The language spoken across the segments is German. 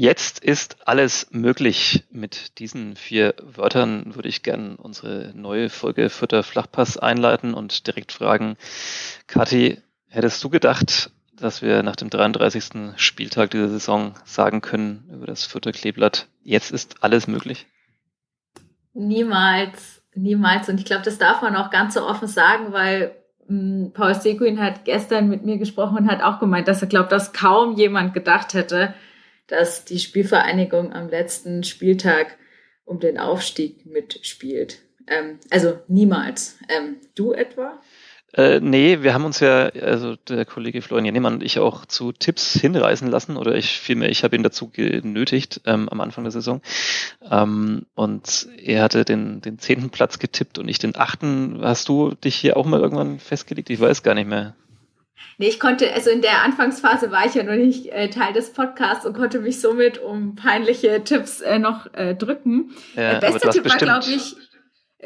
Jetzt ist alles möglich. Mit diesen vier Wörtern würde ich gerne unsere neue Folge Vierter Flachpass einleiten und direkt fragen, Kathi, hättest du gedacht, dass wir nach dem 33. Spieltag dieser Saison sagen können über das Vierter Kleeblatt, jetzt ist alles möglich? Niemals, niemals. Und ich glaube, das darf man auch ganz so offen sagen, weil hm, Paul Seguin hat gestern mit mir gesprochen und hat auch gemeint, dass er glaubt, dass kaum jemand gedacht hätte, dass die Spielvereinigung am letzten Spieltag um den Aufstieg mitspielt. Ähm, also niemals. Ähm, du etwa? Äh, nee, wir haben uns ja, also der Kollege Florian Jennemann und ich auch zu Tipps hinreißen lassen oder ich vielmehr, ich habe ihn dazu genötigt ähm, am Anfang der Saison. Ähm, und er hatte den, den zehnten Platz getippt und ich den achten. Hast du dich hier auch mal irgendwann festgelegt? Ich weiß gar nicht mehr. Nee, ich konnte, also in der Anfangsphase war ich ja noch nicht äh, Teil des Podcasts und konnte mich somit um peinliche Tipps äh, noch äh, drücken. Ja, der beste Tipp war, glaube ich,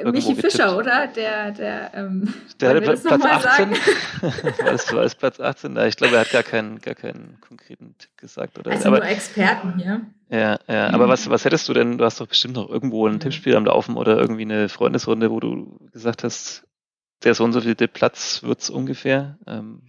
Michi Fischer, getippt. oder? Der, der, ähm, der hatte Platz 18. war, es, war es Platz 18? Ich glaube, er hat gar keinen, gar keinen konkreten Tipp gesagt, oder? Also aber, nur Experten hier. Ja, ja. Mhm. Aber was, was hättest du denn? Du hast doch bestimmt noch irgendwo ein mhm. Tippspiel am Laufen oder irgendwie eine Freundesrunde, wo du gesagt hast, der so und so viel Platz wird es ungefähr? Ähm,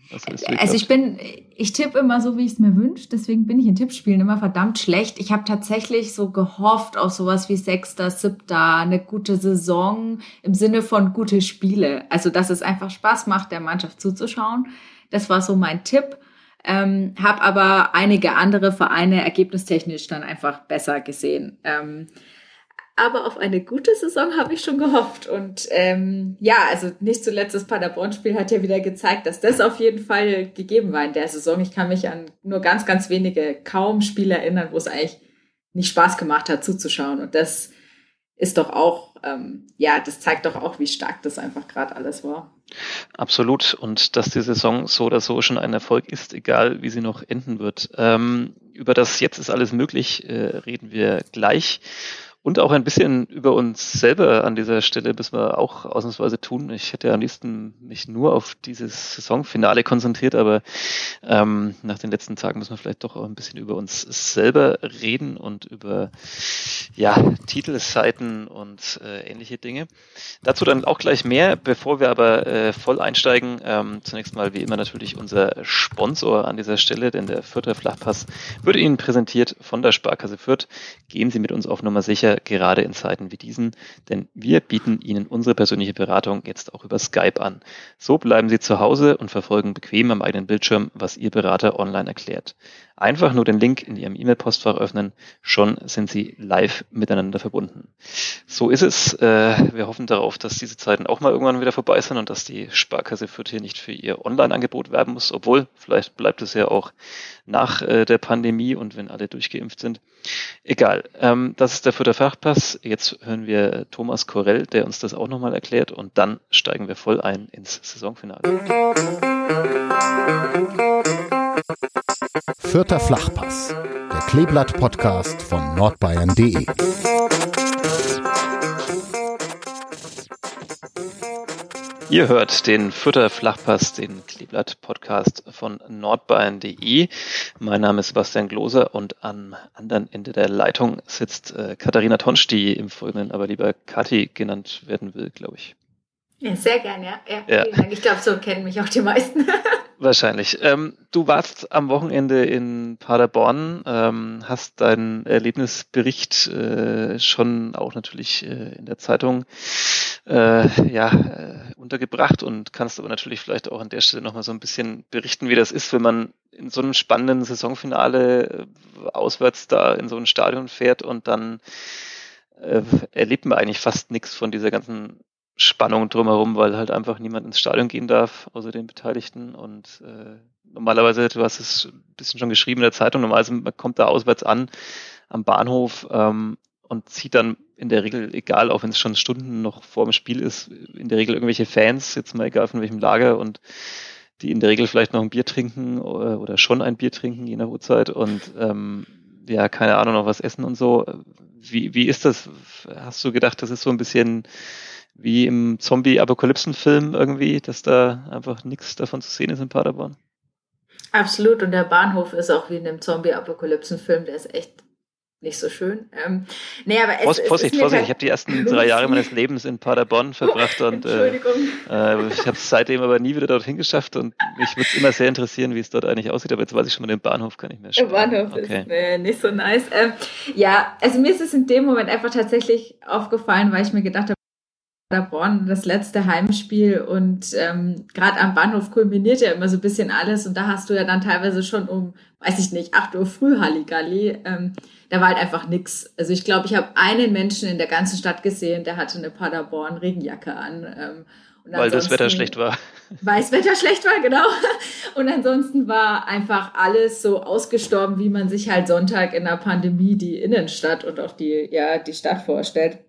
also ich bin, ich tippe immer so, wie ich es mir wünsche, deswegen bin ich in Tippspielen immer verdammt schlecht. Ich habe tatsächlich so gehofft auf sowas wie Sechster, Siebter, eine gute Saison im Sinne von gute Spiele. Also dass es einfach Spaß macht, der Mannschaft zuzuschauen. Das war so mein Tipp. Ähm, habe aber einige andere Vereine ergebnistechnisch dann einfach besser gesehen. Ähm, aber auf eine gute Saison habe ich schon gehofft. Und ähm, ja, also nicht zuletzt das Paderborn-Spiel hat ja wieder gezeigt, dass das auf jeden Fall gegeben war in der Saison. Ich kann mich an nur ganz, ganz wenige, kaum Spiele erinnern, wo es eigentlich nicht Spaß gemacht hat zuzuschauen. Und das ist doch auch, ähm, ja, das zeigt doch auch, wie stark das einfach gerade alles war. Absolut. Und dass die Saison so oder so schon ein Erfolg ist, egal wie sie noch enden wird. Ähm, über das Jetzt ist alles möglich, äh, reden wir gleich. Und auch ein bisschen über uns selber an dieser Stelle müssen wir auch ausnahmsweise tun. Ich hätte am liebsten mich nur auf dieses Saisonfinale konzentriert, aber ähm, nach den letzten Tagen müssen wir vielleicht doch auch ein bisschen über uns selber reden und über ja, Titelseiten und äh, ähnliche Dinge. Dazu dann auch gleich mehr, bevor wir aber äh, voll einsteigen. Ähm, zunächst mal wie immer natürlich unser Sponsor an dieser Stelle, denn der Fürther Flachpass wird Ihnen präsentiert von der Sparkasse Fürth. Gehen Sie mit uns auf Nummer sicher gerade in Zeiten wie diesen, denn wir bieten Ihnen unsere persönliche Beratung jetzt auch über Skype an. So bleiben Sie zu Hause und verfolgen bequem am eigenen Bildschirm, was Ihr Berater online erklärt. Einfach nur den Link in Ihrem E-Mail-Postfach öffnen, schon sind Sie live miteinander verbunden. So ist es. Äh, wir hoffen darauf, dass diese Zeiten auch mal irgendwann wieder vorbei sind und dass die Sparkasse Fürth hier nicht für ihr Online-Angebot werben muss, obwohl vielleicht bleibt es ja auch nach äh, der Pandemie und wenn alle durchgeimpft sind. Egal. Ähm, das ist der Fürther Fachpass. Jetzt hören wir Thomas Korell, der uns das auch nochmal erklärt und dann steigen wir voll ein ins Saisonfinale. Vierter Flachpass, der Kleeblatt-Podcast von nordbayern.de. Ihr hört den Vierter Flachpass, den Kleeblatt-Podcast von nordbayern.de. Mein Name ist Sebastian Gloser und am anderen Ende der Leitung sitzt äh, Katharina Tonsch, die im Folgenden aber lieber Kathi genannt werden will, glaube ich. Ja, sehr gern, ja. ja, ja. Ich glaube, so kennen mich auch die meisten. Wahrscheinlich. Ähm, du warst am Wochenende in Paderborn, ähm, hast deinen Erlebnisbericht äh, schon auch natürlich äh, in der Zeitung äh, ja, äh, untergebracht und kannst aber natürlich vielleicht auch an der Stelle nochmal so ein bisschen berichten, wie das ist, wenn man in so einem spannenden Saisonfinale äh, auswärts da in so ein Stadion fährt und dann äh, erlebt man eigentlich fast nichts von dieser ganzen Spannung drumherum, weil halt einfach niemand ins Stadion gehen darf, außer den Beteiligten. Und äh, normalerweise, du hast es ein bisschen schon geschrieben in der Zeitung, normalerweise man kommt da auswärts an am Bahnhof ähm, und zieht dann in der Regel, egal, auch wenn es schon Stunden noch vor dem Spiel ist, in der Regel irgendwelche Fans, jetzt mal egal von welchem Lager und die in der Regel vielleicht noch ein Bier trinken oder, oder schon ein Bier trinken, je nach Uhrzeit und ähm, ja, keine Ahnung, noch was essen und so. Wie, wie ist das? Hast du gedacht, das ist so ein bisschen wie im Zombie-Apokalypsen-Film irgendwie, dass da einfach nichts davon zu sehen ist in Paderborn. Absolut. Und der Bahnhof ist auch wie in einem Zombie-Apokalypsen-Film. Der ist echt nicht so schön. Ähm, nee, aber es, Vorsicht, Vorsicht, Vorsicht. ich habe die ersten drei Jahre meines Lebens in Paderborn verbracht oh, und äh, äh, ich habe es seitdem aber nie wieder dorthin geschafft und mich würde es immer sehr interessieren, wie es dort eigentlich aussieht, aber jetzt weiß ich schon mal den Bahnhof kann ich mehr Der Bahnhof okay. ist äh, nicht so nice. Ähm, ja, also mir ist es in dem Moment einfach tatsächlich aufgefallen, weil ich mir gedacht habe, Paderborn das letzte Heimspiel und ähm, gerade am Bahnhof kulminiert ja immer so ein bisschen alles und da hast du ja dann teilweise schon um, weiß ich nicht, 8 Uhr früh Halligalli. Ähm, da war halt einfach nix. Also ich glaube, ich habe einen Menschen in der ganzen Stadt gesehen, der hatte eine Paderborn Regenjacke an. Ähm, weil das Wetter schlecht war. Weil das Wetter schlecht war, genau. Und ansonsten war einfach alles so ausgestorben, wie man sich halt Sonntag in der Pandemie die Innenstadt und auch die, ja, die Stadt vorstellt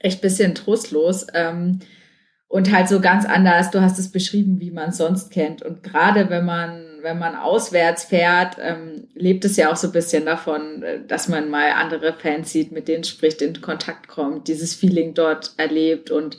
echt bisschen trostlos. Ähm, und halt so ganz anders. Du hast es beschrieben, wie man es sonst kennt. Und gerade wenn man, wenn man auswärts fährt, ähm, lebt es ja auch so ein bisschen davon, äh, dass man mal andere Fans sieht, mit denen spricht, in Kontakt kommt, dieses Feeling dort erlebt. Und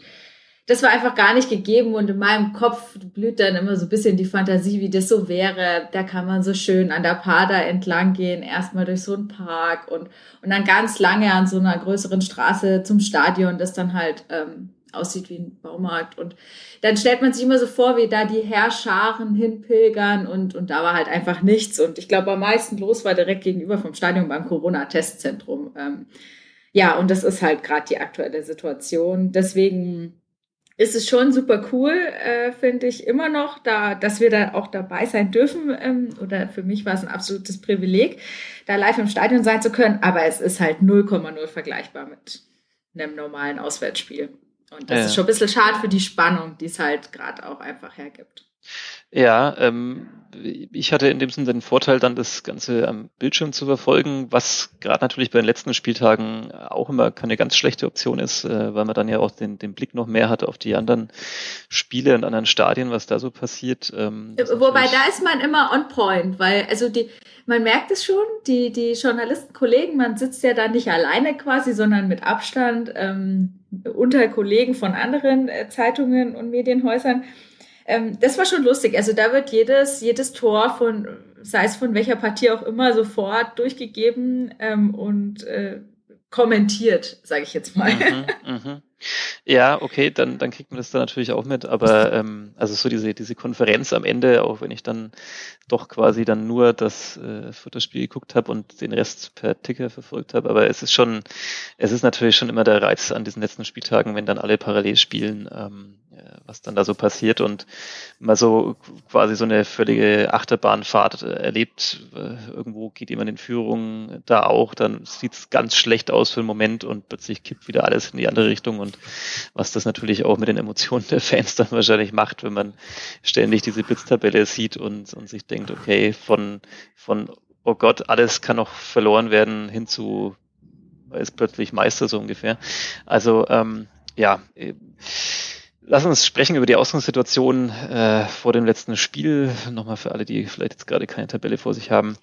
das war einfach gar nicht gegeben. Und in meinem Kopf blüht dann immer so ein bisschen die Fantasie, wie das so wäre. Da kann man so schön an der Pader entlang gehen, erstmal durch so einen Park und, und dann ganz lange an so einer größeren Straße zum Stadion, das dann halt ähm, aussieht wie ein Baumarkt. Und dann stellt man sich immer so vor, wie da die Herrscharen hinpilgern und, und da war halt einfach nichts. Und ich glaube, am meisten los war direkt gegenüber vom Stadion beim Corona-Testzentrum. Ähm, ja, und das ist halt gerade die aktuelle Situation. Deswegen ist es schon super cool, äh, finde ich immer noch, da, dass wir da auch dabei sein dürfen. Ähm, oder für mich war es ein absolutes Privileg, da live im Stadion sein zu können. Aber es ist halt 0,0 vergleichbar mit einem normalen Auswärtsspiel. Und das ja. ist schon ein bisschen schade für die Spannung, die es halt gerade auch einfach hergibt. Ja, ähm, ich hatte in dem Sinne den Vorteil, dann das Ganze am Bildschirm zu verfolgen, was gerade natürlich bei den letzten Spieltagen auch immer keine ganz schlechte Option ist, äh, weil man dann ja auch den, den Blick noch mehr hat auf die anderen Spiele und anderen Stadien, was da so passiert. Ähm, Wobei da ist man immer on point, weil also die, man merkt es schon, die, die Journalisten, Kollegen, man sitzt ja da nicht alleine quasi, sondern mit Abstand ähm, unter Kollegen von anderen äh, Zeitungen und Medienhäusern ähm, das war schon lustig. Also da wird jedes, jedes Tor von, sei es von welcher Partie auch immer, sofort durchgegeben ähm, und äh, kommentiert, sage ich jetzt mal. Mhm, mh. Ja, okay, dann, dann kriegt man das da natürlich auch mit, aber ähm, also so diese, diese Konferenz am Ende, auch wenn ich dann doch quasi dann nur das äh, Futterspiel geguckt habe und den Rest per Ticker verfolgt habe, aber es ist schon, es ist natürlich schon immer der Reiz an diesen letzten Spieltagen, wenn dann alle parallel spielen, ähm, äh, was dann da so passiert und mal so quasi so eine völlige Achterbahnfahrt äh, erlebt. Äh, irgendwo geht jemand in Führung, da auch, dann sieht es ganz schlecht aus für einen Moment und plötzlich kippt wieder alles in die andere Richtung und was das natürlich auch mit den Emotionen der Fans dann wahrscheinlich macht, wenn man ständig diese Blitztabelle sieht und, und sich denkt, okay, von, von oh Gott, alles kann noch verloren werden, hin zu ist plötzlich Meister so ungefähr. Also ähm, ja, Lass uns sprechen über die Ausgangssituation äh, vor dem letzten Spiel. Nochmal für alle, die vielleicht jetzt gerade keine Tabelle vor sich haben.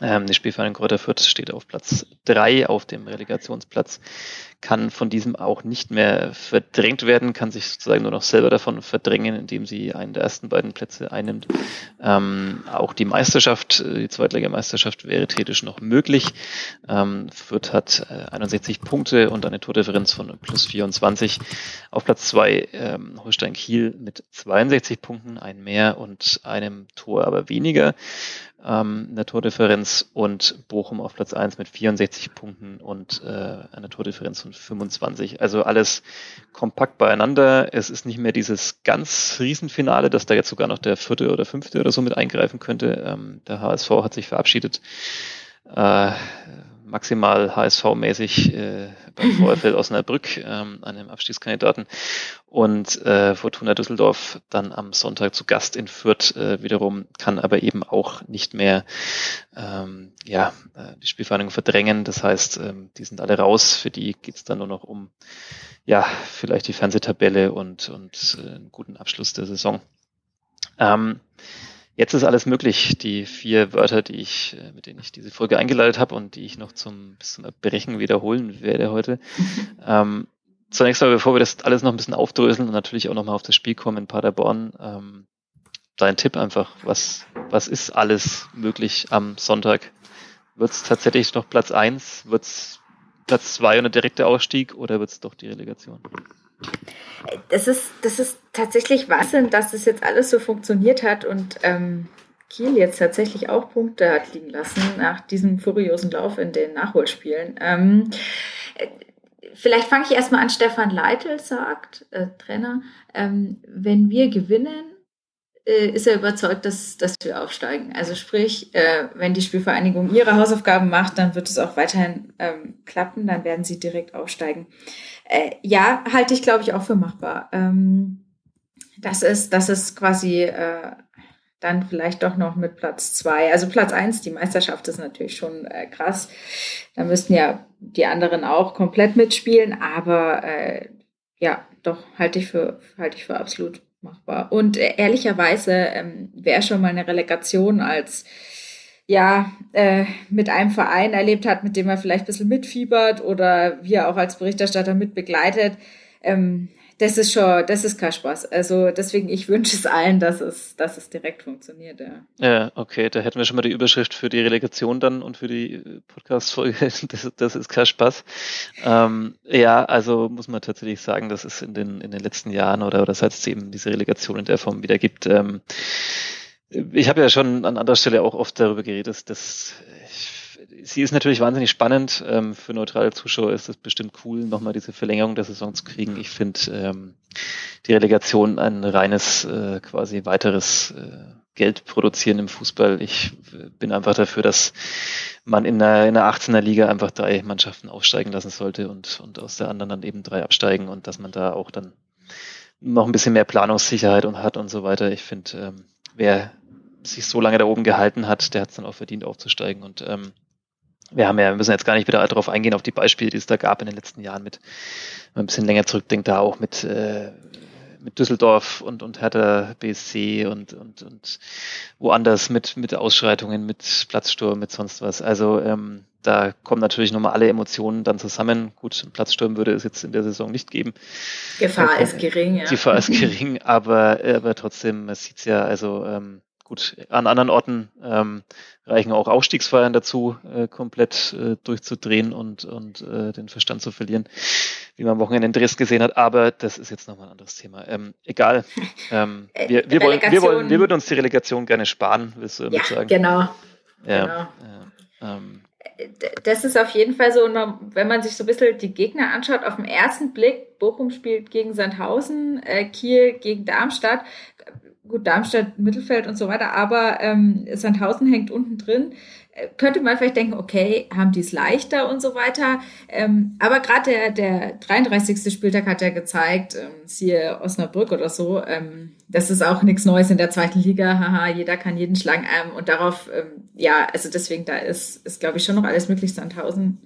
Ähm, der Spielverein Kräuter Fürth steht auf Platz drei auf dem Relegationsplatz kann von diesem auch nicht mehr verdrängt werden, kann sich sozusagen nur noch selber davon verdrängen, indem sie einen der ersten beiden Plätze einnimmt. Ähm, auch die Meisterschaft, äh, die Zweitligameisterschaft wäre theoretisch noch möglich. Ähm, Fürth hat äh, 61 Punkte und eine Tordifferenz von plus 24. Auf Platz zwei ähm, Holstein Kiel mit 62 Punkten, ein mehr und einem Tor aber weniger ähm, in der Tordifferenz und Bochum auf Platz 1 mit 64 Punkten und äh, einer Tordifferenz von 25. Also alles kompakt beieinander. Es ist nicht mehr dieses ganz Riesenfinale, dass da jetzt sogar noch der vierte oder fünfte oder so mit eingreifen könnte. Ähm, der HSV hat sich verabschiedet. Äh, maximal HSV-mäßig äh, beim VfL Osnabrück, ähm, einem Abstiegskandidaten. Und äh, Fortuna Düsseldorf dann am Sonntag zu Gast in Fürth äh, wiederum, kann aber eben auch nicht mehr ähm, ja, äh, die Spielvereinigung verdrängen. Das heißt, ähm, die sind alle raus. Für die geht's dann nur noch um ja, vielleicht die Fernsehtabelle und, und äh, einen guten Abschluss der Saison. Ähm, Jetzt ist alles möglich. Die vier Wörter, die ich, äh, mit denen ich diese Folge eingeleitet habe und die ich noch zum, bis zum Erbrechen wiederholen werde heute. ähm, zunächst mal, bevor wir das alles noch ein bisschen aufdröseln und natürlich auch nochmal auf das Spiel kommen in Paderborn, ähm, dein Tipp einfach, was, was ist alles möglich am Sonntag Wird es tatsächlich noch Platz 1? Wird es Platz 2 und ein direkter Ausstieg oder wird es doch die Relegation? Das ist, das ist tatsächlich Wahnsinn, dass das jetzt alles so funktioniert hat und ähm, Kiel jetzt tatsächlich auch Punkte hat liegen lassen nach diesem furiosen Lauf in den Nachholspielen. Ähm, vielleicht fange ich erstmal an, Stefan Leitl sagt, äh, Trainer, ähm, wenn wir gewinnen, äh, ist er überzeugt, dass, dass wir aufsteigen. Also sprich, äh, wenn die Spielvereinigung ihre Hausaufgaben macht, dann wird es auch weiterhin ähm, klappen, dann werden sie direkt aufsteigen. Äh, ja, halte ich, glaube ich, auch für machbar. Ähm, das ist, das ist quasi äh, dann vielleicht doch noch mit Platz zwei. Also Platz eins, die Meisterschaft ist natürlich schon äh, krass. Da müssten ja die anderen auch komplett mitspielen, aber äh, ja, doch halte ich für halte ich für absolut machbar. Und äh, ehrlicherweise, ähm, wer schon mal eine Relegation als ja, äh, mit einem Verein erlebt hat, mit dem er vielleicht ein bisschen mitfiebert oder wir auch als Berichterstatter mit begleitet, ähm, das ist schon, das ist kein Spaß. Also deswegen, ich wünsche es allen, dass es, dass es direkt funktioniert. Ja. ja, okay, da hätten wir schon mal die Überschrift für die Relegation dann und für die äh, Podcast-Folge. Das, das ist kein Spaß. Ähm, ja, also muss man tatsächlich sagen, dass es in den, in den letzten Jahren oder, oder seit es eben diese Relegation in der Form wieder gibt, ähm, ich habe ja schon an anderer Stelle auch oft darüber geredet, dass sie ist natürlich wahnsinnig spannend. Ähm, für neutrale Zuschauer ist es bestimmt cool, nochmal diese Verlängerung der Saison zu kriegen. Ich finde ähm, die Relegation ein reines, äh, quasi weiteres äh, Geld produzieren im Fußball. Ich äh, bin einfach dafür, dass man in einer, in einer 18er Liga einfach drei Mannschaften aufsteigen lassen sollte und, und aus der anderen dann eben drei absteigen und dass man da auch dann noch ein bisschen mehr Planungssicherheit und hat und so weiter. Ich finde, ähm, wer sich so lange da oben gehalten hat, der hat es dann auch verdient aufzusteigen und ähm, wir haben ja, wir müssen jetzt gar nicht wieder darauf eingehen, auf die Beispiele, die es da gab in den letzten Jahren mit, wenn man ein bisschen länger zurückdenkt, da auch mit, äh, mit Düsseldorf und, und Hertha BSC und, und, und woanders mit, mit Ausschreitungen, mit Platzsturm, mit sonst was. Also ähm, da kommen natürlich nochmal alle Emotionen dann zusammen. Gut, einen Platzsturm würde es jetzt in der Saison nicht geben. Gefahr ist gering, ja. Gefahr ist gering, aber, aber trotzdem, man sieht's ja, also ähm, gut, an anderen Orten ähm, reichen auch Aufstiegsfeiern dazu, äh, komplett äh, durchzudrehen und, und äh, den Verstand zu verlieren, wie man am Wochenende in Dresden gesehen hat. Aber das ist jetzt nochmal ein anderes Thema. Ähm, egal. Ähm, äh, wir, wir, wollen, wir, wollen, wir würden uns die Relegation gerne sparen, willst du damit ja, sagen? Genau. Ja, genau. Ja, ähm, das ist auf jeden Fall so, wenn man sich so ein bisschen die Gegner anschaut, auf den ersten Blick, Bochum spielt gegen Sandhausen, äh, Kiel gegen Darmstadt, gut, Darmstadt, Mittelfeld und so weiter, aber ähm, Sandhausen hängt unten drin könnte man vielleicht denken, okay, haben die es leichter und so weiter. Ähm, aber gerade der, der 33. Spieltag hat ja gezeigt, ähm, siehe Osnabrück oder so, ähm, das ist auch nichts Neues in der zweiten Liga. Haha, jeder kann jeden schlagen. Ähm, und darauf, ähm, ja, also deswegen, da ist, ist glaube ich, schon noch alles möglich. Sandhausen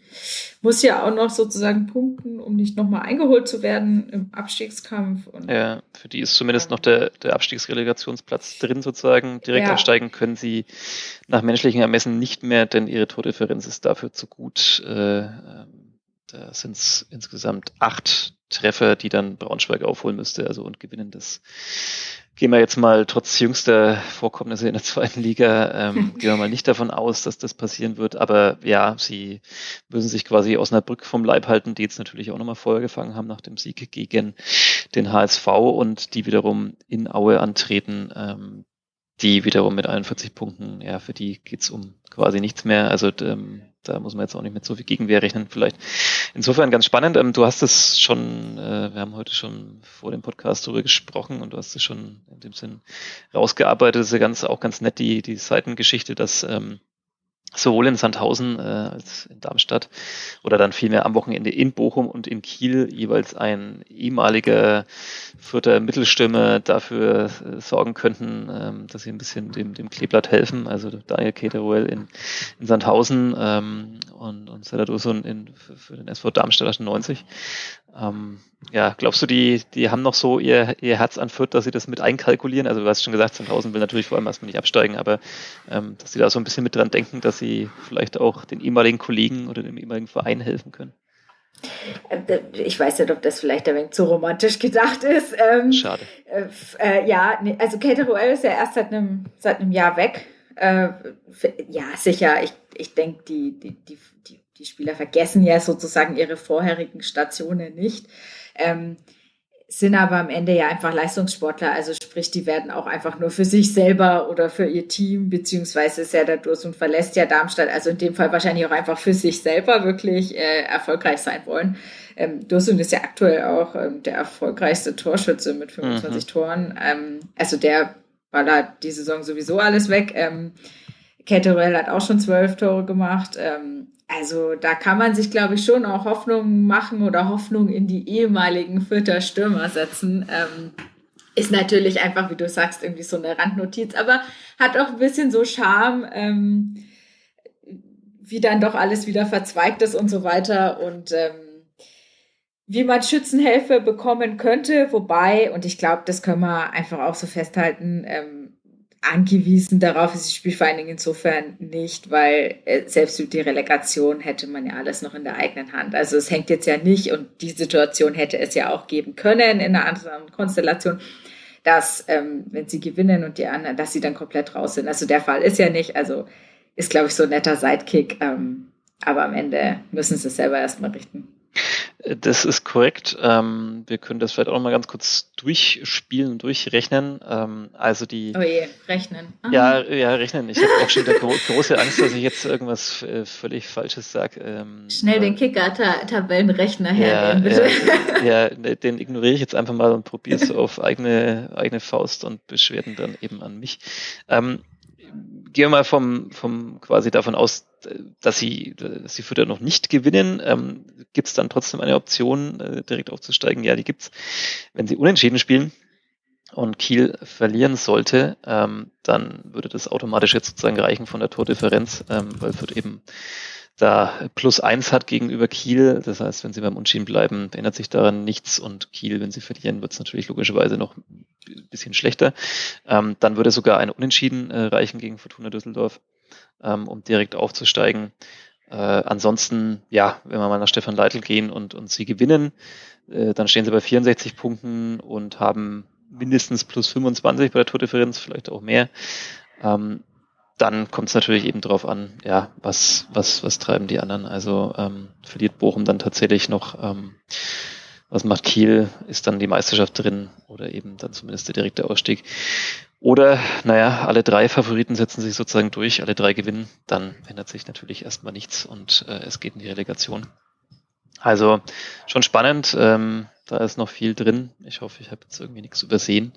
muss ja auch noch sozusagen punkten, um nicht nochmal eingeholt zu werden im Abstiegskampf. Und, ja, für die ist zumindest noch der, der Abstiegsrelegationsplatz drin sozusagen. Direkt ja. aufsteigen können sie nach menschlichen Ermessen nicht mehr, denn ihre Tordifferenz ist dafür zu gut. Äh, ähm, da sind es insgesamt acht Treffer, die dann Braunschweig aufholen müsste, also und gewinnen das. Gehen wir jetzt mal trotz jüngster Vorkommnisse in der zweiten Liga, ähm, gehen wir mal nicht davon aus, dass das passieren wird. Aber ja, sie müssen sich quasi Osnabrück vom Leib halten, die jetzt natürlich auch nochmal Feuer gefangen haben nach dem Sieg gegen den HSV und die wiederum in Aue antreten. Ähm, die wiederum mit 41 Punkten, ja, für die geht's um quasi nichts mehr. Also ähm, da muss man jetzt auch nicht mit so viel Gegenwehr rechnen, vielleicht. Insofern ganz spannend. Ähm, du hast es schon, äh, wir haben heute schon vor dem Podcast darüber gesprochen und du hast es schon in dem Sinn rausgearbeitet. Das ist ja ganz, auch ganz nett, die, die Seitengeschichte, dass ähm, sowohl in Sandhausen äh, als in Darmstadt oder dann vielmehr am Wochenende in Bochum und in Kiel jeweils ein ehemaliger vierter Mittelstürmer dafür äh, sorgen könnten, ähm, dass sie ein bisschen dem, dem Kleeblatt helfen. Also Daniel Keteruel in, in Sandhausen ähm, und, und Serdar Dursun in, für, für den SV Darmstadt 98. Ähm, ja, glaubst du, die, die haben noch so ihr, ihr Herz an Fürth, dass sie das mit einkalkulieren? Also du hast schon gesagt, Sandhausen will natürlich vor allem erstmal nicht absteigen, aber ähm, dass sie da so ein bisschen mit dran denken, dass sie vielleicht auch den ehemaligen Kollegen oder dem ehemaligen Verein helfen können. Äh, ich weiß nicht, ob das vielleicht ein wenig zu romantisch gedacht ist. Ähm, Schade. Äh, äh, ja, also Kate Roel ist ja erst seit einem, seit einem Jahr weg. Äh, ja, sicher. Ich ich denke, die, die, die, die, die Spieler vergessen ja sozusagen ihre vorherigen Stationen nicht. Ähm, sind aber am Ende ja einfach Leistungssportler, also sprich, die werden auch einfach nur für sich selber oder für ihr Team, beziehungsweise ist ja der Dursun verlässt ja Darmstadt, also in dem Fall wahrscheinlich auch einfach für sich selber wirklich äh, erfolgreich sein wollen. Ähm, Dursun ist ja aktuell auch ähm, der erfolgreichste Torschütze mit 25 mhm. Toren. Ähm, also der ballert die Saison sowieso alles weg. Ähm, Ketterell hat auch schon zwölf Tore gemacht. Ähm, also da kann man sich, glaube ich, schon auch Hoffnung machen oder Hoffnung in die ehemaligen Fürther Stürmer setzen. Ähm, ist natürlich einfach, wie du sagst, irgendwie so eine Randnotiz, aber hat auch ein bisschen so Charme, ähm, wie dann doch alles wieder verzweigt ist und so weiter und ähm, wie man Schützenhilfe bekommen könnte, wobei, und ich glaube, das können wir einfach auch so festhalten, ähm, angewiesen darauf ist das Spiel vor allen Dingen insofern nicht, weil äh, selbst mit die Relegation hätte man ja alles noch in der eigenen Hand. Also es hängt jetzt ja nicht und die Situation hätte es ja auch geben können in einer anderen Konstellation, dass ähm, wenn sie gewinnen und die anderen, dass sie dann komplett raus sind. Also der Fall ist ja nicht. Also ist glaube ich so ein netter Sidekick, ähm, aber am Ende müssen sie es selber erstmal richten. Das ist korrekt. Ähm, wir können das vielleicht auch noch mal ganz kurz durchspielen und durchrechnen. Ähm, also die. Oh je, rechnen. Aha. Ja, ja, rechnen. Ich habe auch schon große Angst, dass ich jetzt irgendwas äh, völlig Falsches sage. Ähm, Schnell den Kicker-Tabellenrechner hernehmen, bitte. Ja, ja, ne, den ignoriere ich jetzt einfach mal und probiere es auf eigene, eigene Faust und Beschwerden dann eben an mich. Ähm, gehen wir mal vom, vom quasi davon aus, dass sie, dass sie Fürther noch nicht gewinnen. Ähm, gibt es dann trotzdem eine Option, äh, direkt aufzusteigen? Ja, die gibt's. Wenn sie unentschieden spielen und Kiel verlieren sollte, ähm, dann würde das automatisch jetzt sozusagen reichen von der Tordifferenz, ähm, weil Fürth eben da plus eins hat gegenüber Kiel. Das heißt, wenn sie beim Unschieden bleiben, ändert sich daran nichts und Kiel, wenn sie verlieren, wird es natürlich logischerweise noch ein bisschen schlechter. Ähm, dann würde sogar ein Unentschieden äh, reichen gegen Fortuna Düsseldorf, ähm, um direkt aufzusteigen. Äh, ansonsten, ja, wenn wir mal nach Stefan Leitl gehen und, und sie gewinnen, äh, dann stehen sie bei 64 Punkten und haben mindestens plus 25 bei der Tordifferenz, vielleicht auch mehr. Ähm, dann kommt es natürlich eben darauf an, ja, was, was, was treiben die anderen. Also ähm, verliert Bochum dann tatsächlich noch, ähm, was macht Kiel, ist dann die Meisterschaft drin oder eben dann zumindest der direkte Ausstieg. Oder, naja, alle drei Favoriten setzen sich sozusagen durch, alle drei gewinnen, dann ändert sich natürlich erstmal nichts und äh, es geht in die Relegation. Also schon spannend. Ähm, da ist noch viel drin. Ich hoffe, ich habe jetzt irgendwie nichts übersehen.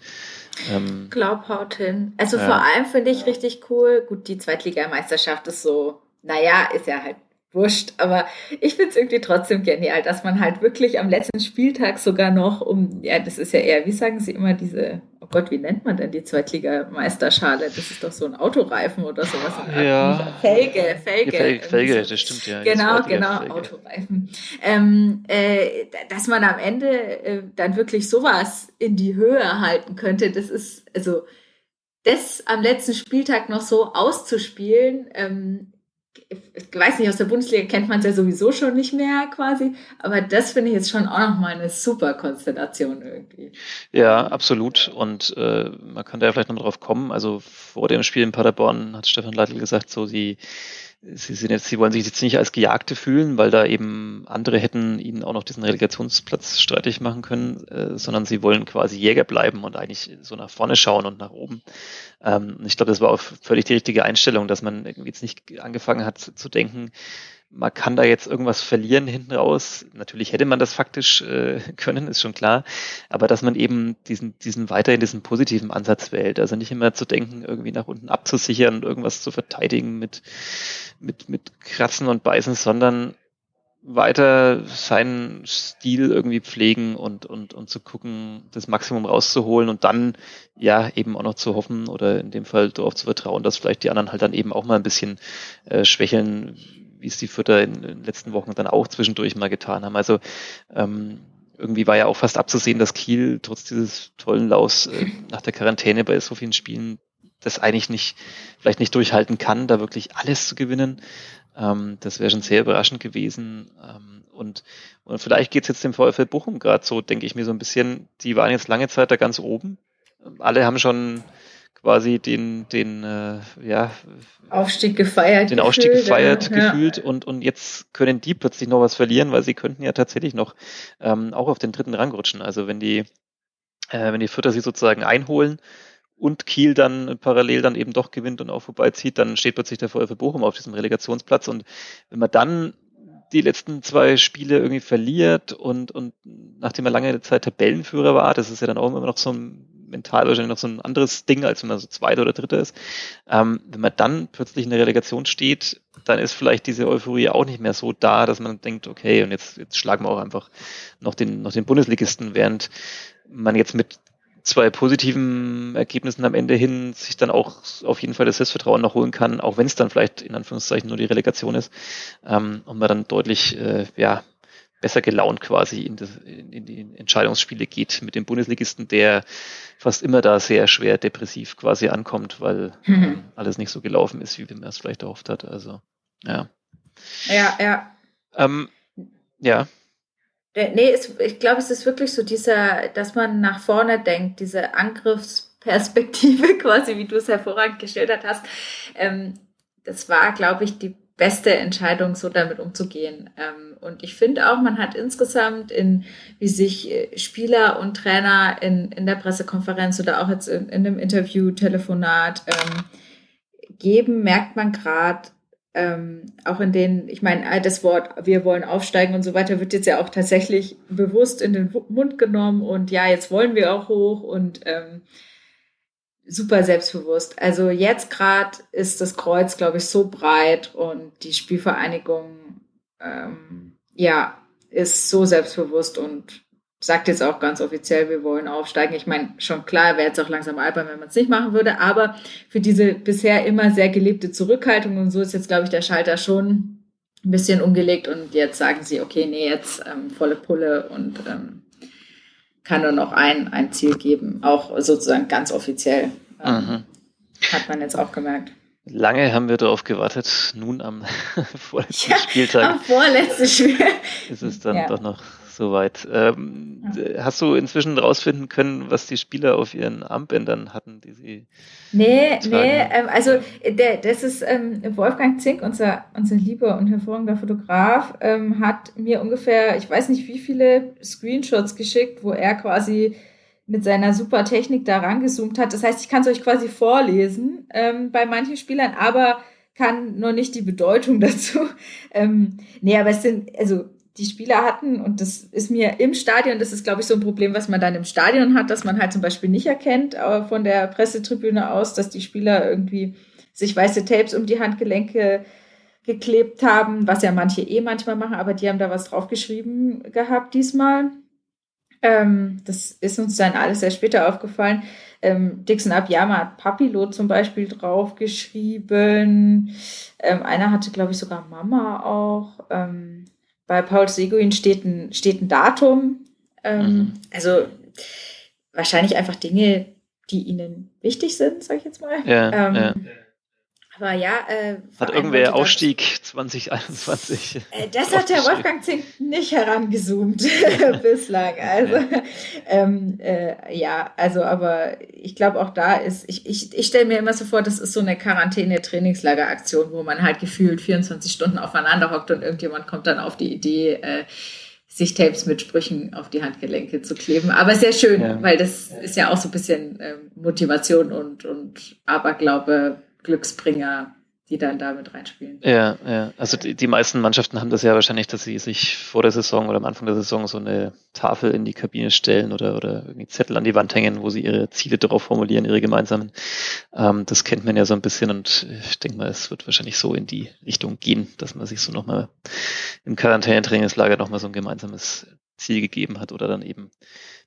Ähm, Glaub haut hin. Also ja. vor allem finde ich richtig cool. Gut, die Zweitligameisterschaft ist so, naja, ist ja halt wurscht. Aber ich finde es irgendwie trotzdem genial, dass man halt wirklich am letzten Spieltag sogar noch um, ja, das ist ja eher, wie sagen Sie immer, diese, oh Gott, wie nennt man denn die Zweitligameisterschale? Das ist doch so ein Autoreifen oder sowas. Ja. Felge, Felge. Felge, Felge das stimmt ja. Genau, genau, Felge. Autoreifen. Ähm, äh, dass man am Ende äh, dann wirklich sowas in die Höhe halten könnte, das ist, also, das am letzten Spieltag noch so auszuspielen, ähm, ich weiß nicht, aus der Bundesliga kennt man es ja sowieso schon nicht mehr quasi, aber das finde ich jetzt schon auch nochmal eine super Konstellation irgendwie. Ja, absolut. Und äh, man kann da ja vielleicht noch drauf kommen. Also vor dem Spiel in Paderborn hat Stefan Leitl gesagt, so sie sie sind jetzt, sie wollen sich jetzt nicht als Gejagte fühlen, weil da eben andere hätten ihnen auch noch diesen Relegationsplatz streitig machen können, äh, sondern sie wollen quasi Jäger bleiben und eigentlich so nach vorne schauen und nach oben. Ähm, ich glaube, das war auch völlig die richtige Einstellung, dass man jetzt nicht angefangen hat zu denken, man kann da jetzt irgendwas verlieren hinten raus. Natürlich hätte man das faktisch äh, können, ist schon klar. Aber dass man eben diesen, diesen weiterhin diesen positiven Ansatz wählt. Also nicht immer zu denken, irgendwie nach unten abzusichern und irgendwas zu verteidigen mit, mit, mit Kratzen und Beißen, sondern weiter seinen Stil irgendwie pflegen und, und, und zu gucken, das Maximum rauszuholen und dann ja eben auch noch zu hoffen oder in dem Fall darauf zu vertrauen, dass vielleicht die anderen halt dann eben auch mal ein bisschen äh, schwächeln, wie es die Fütter in den letzten Wochen dann auch zwischendurch mal getan haben. Also ähm, irgendwie war ja auch fast abzusehen, dass Kiel trotz dieses tollen Laus äh, nach der Quarantäne bei so vielen Spielen das eigentlich nicht, vielleicht nicht durchhalten kann, da wirklich alles zu gewinnen. Ähm, das wäre schon sehr überraschend gewesen. Ähm, und, und vielleicht geht es jetzt dem VfL Bochum gerade so, denke ich mir so ein bisschen, die waren jetzt lange Zeit da ganz oben. Alle haben schon quasi den, den, äh, ja, Aufstieg gefeiert. Den Aufstieg gefeiert ja. gefühlt und, und jetzt können die plötzlich noch was verlieren, weil sie könnten ja tatsächlich noch ähm, auch auf den dritten Rang rutschen. Also wenn die, äh, wenn die Vierter sie sozusagen einholen und Kiel dann parallel dann eben doch gewinnt und auch vorbeizieht, dann steht plötzlich der VfB Bochum auf diesem Relegationsplatz und wenn man dann die letzten zwei Spiele irgendwie verliert und, und nachdem er lange Zeit Tabellenführer war, das ist ja dann auch immer noch so ein mental wahrscheinlich noch so ein anderes Ding, als wenn man so Zweiter oder Dritter ist. Ähm, wenn man dann plötzlich in der Relegation steht, dann ist vielleicht diese Euphorie auch nicht mehr so da, dass man denkt, okay, und jetzt, jetzt schlagen wir auch einfach noch den, noch den Bundesligisten, während man jetzt mit zwei positiven Ergebnissen am Ende hin sich dann auch auf jeden Fall das Selbstvertrauen noch holen kann, auch wenn es dann vielleicht in Anführungszeichen nur die Relegation ist ähm, und man dann deutlich äh, ja, besser gelaunt quasi in, das, in, die Entscheidungsspiele geht mit dem Bundesligisten, der fast immer da sehr schwer depressiv quasi ankommt, weil mhm. alles nicht so gelaufen ist, wie man es vielleicht erhofft hat. Also, ja. Ja, ja. Ähm, ja. Nee, es, ich glaube, es ist wirklich so dieser, dass man nach vorne denkt, diese Angriffsperspektive quasi, wie du es hervorragend geschildert hast. Ähm, das war, glaube ich, die beste Entscheidung, so damit umzugehen. Ähm, und ich finde auch, man hat insgesamt in, wie sich äh, Spieler und Trainer in, in der Pressekonferenz oder auch jetzt in, in einem Interview, Telefonat ähm, geben, merkt man gerade, ähm, auch in denen, ich meine, das Wort, wir wollen aufsteigen und so weiter, wird jetzt ja auch tatsächlich bewusst in den Mund genommen und ja, jetzt wollen wir auch hoch und ähm, super selbstbewusst. Also jetzt gerade ist das Kreuz, glaube ich, so breit und die Spielvereinigung ähm, ja ist so selbstbewusst und sagt jetzt auch ganz offiziell, wir wollen aufsteigen. Ich meine, schon klar, wäre jetzt auch langsam albern, wenn man es nicht machen würde, aber für diese bisher immer sehr gelebte Zurückhaltung und so ist jetzt, glaube ich, der Schalter schon ein bisschen umgelegt und jetzt sagen sie, okay, nee, jetzt ähm, volle Pulle und ähm, kann nur noch ein, ein Ziel geben, auch sozusagen ganz offiziell. Ähm, mhm. Hat man jetzt auch gemerkt. Lange haben wir darauf gewartet. Nun am vorletzten ja, Spieltag. Am vorletzten Spiel. Ist es dann ja. doch noch soweit. Ähm, ja. Hast du inzwischen rausfinden können, was die Spieler auf ihren Armbändern hatten, die sie. Nee, tragen? nee, ähm, also der, das ist ähm, Wolfgang Zink, unser, unser lieber und hervorragender Fotograf, ähm, hat mir ungefähr, ich weiß nicht wie viele Screenshots geschickt, wo er quasi mit seiner super Technik da rangezoomt hat. Das heißt, ich kann es euch quasi vorlesen ähm, bei manchen Spielern, aber kann noch nicht die Bedeutung dazu. Ähm, nee, aber es sind, also die Spieler hatten, und das ist mir im Stadion, das ist, glaube ich, so ein Problem, was man dann im Stadion hat, dass man halt zum Beispiel nicht erkennt, aber von der Pressetribüne aus, dass die Spieler irgendwie sich weiße Tapes um die Handgelenke geklebt haben, was ja manche eh manchmal machen, aber die haben da was draufgeschrieben gehabt diesmal. Ähm, das ist uns dann alles sehr später aufgefallen. Ähm, Dixon Abiyama hat Papilo zum Beispiel draufgeschrieben. Ähm, einer hatte, glaube ich, sogar Mama auch. Ähm, bei Paul Seguin steht ein, steht ein Datum. Ähm, mhm. Also wahrscheinlich einfach Dinge, die ihnen wichtig sind, sag ich jetzt mal. Ja, ähm, ja. Aber ja, äh, hat irgendwer Ausstieg 2021? Äh, das hat der Wolfgang Zink nicht herangezoomt bislang. Also ähm, äh, ja, also aber ich glaube auch da ist, ich, ich, ich stelle mir immer so vor, das ist so eine Quarantäne-Trainingslager-Aktion, wo man halt gefühlt 24 Stunden aufeinander hockt und irgendjemand kommt dann auf die Idee, äh, sich Tapes mit Sprüchen auf die Handgelenke zu kleben. Aber sehr schön, ja. weil das ist ja auch so ein bisschen äh, Motivation und, und Aberglaube Glücksbringer, die dann da mit reinspielen. Ja, ja. Also die, die, meisten Mannschaften haben das ja wahrscheinlich, dass sie sich vor der Saison oder am Anfang der Saison so eine Tafel in die Kabine stellen oder, oder irgendwie Zettel an die Wand hängen, wo sie ihre Ziele darauf formulieren, ihre gemeinsamen. Ähm, das kennt man ja so ein bisschen und ich denke mal, es wird wahrscheinlich so in die Richtung gehen, dass man sich so nochmal im Quarantänetrainingslager nochmal so ein gemeinsames Ziel gegeben hat oder dann eben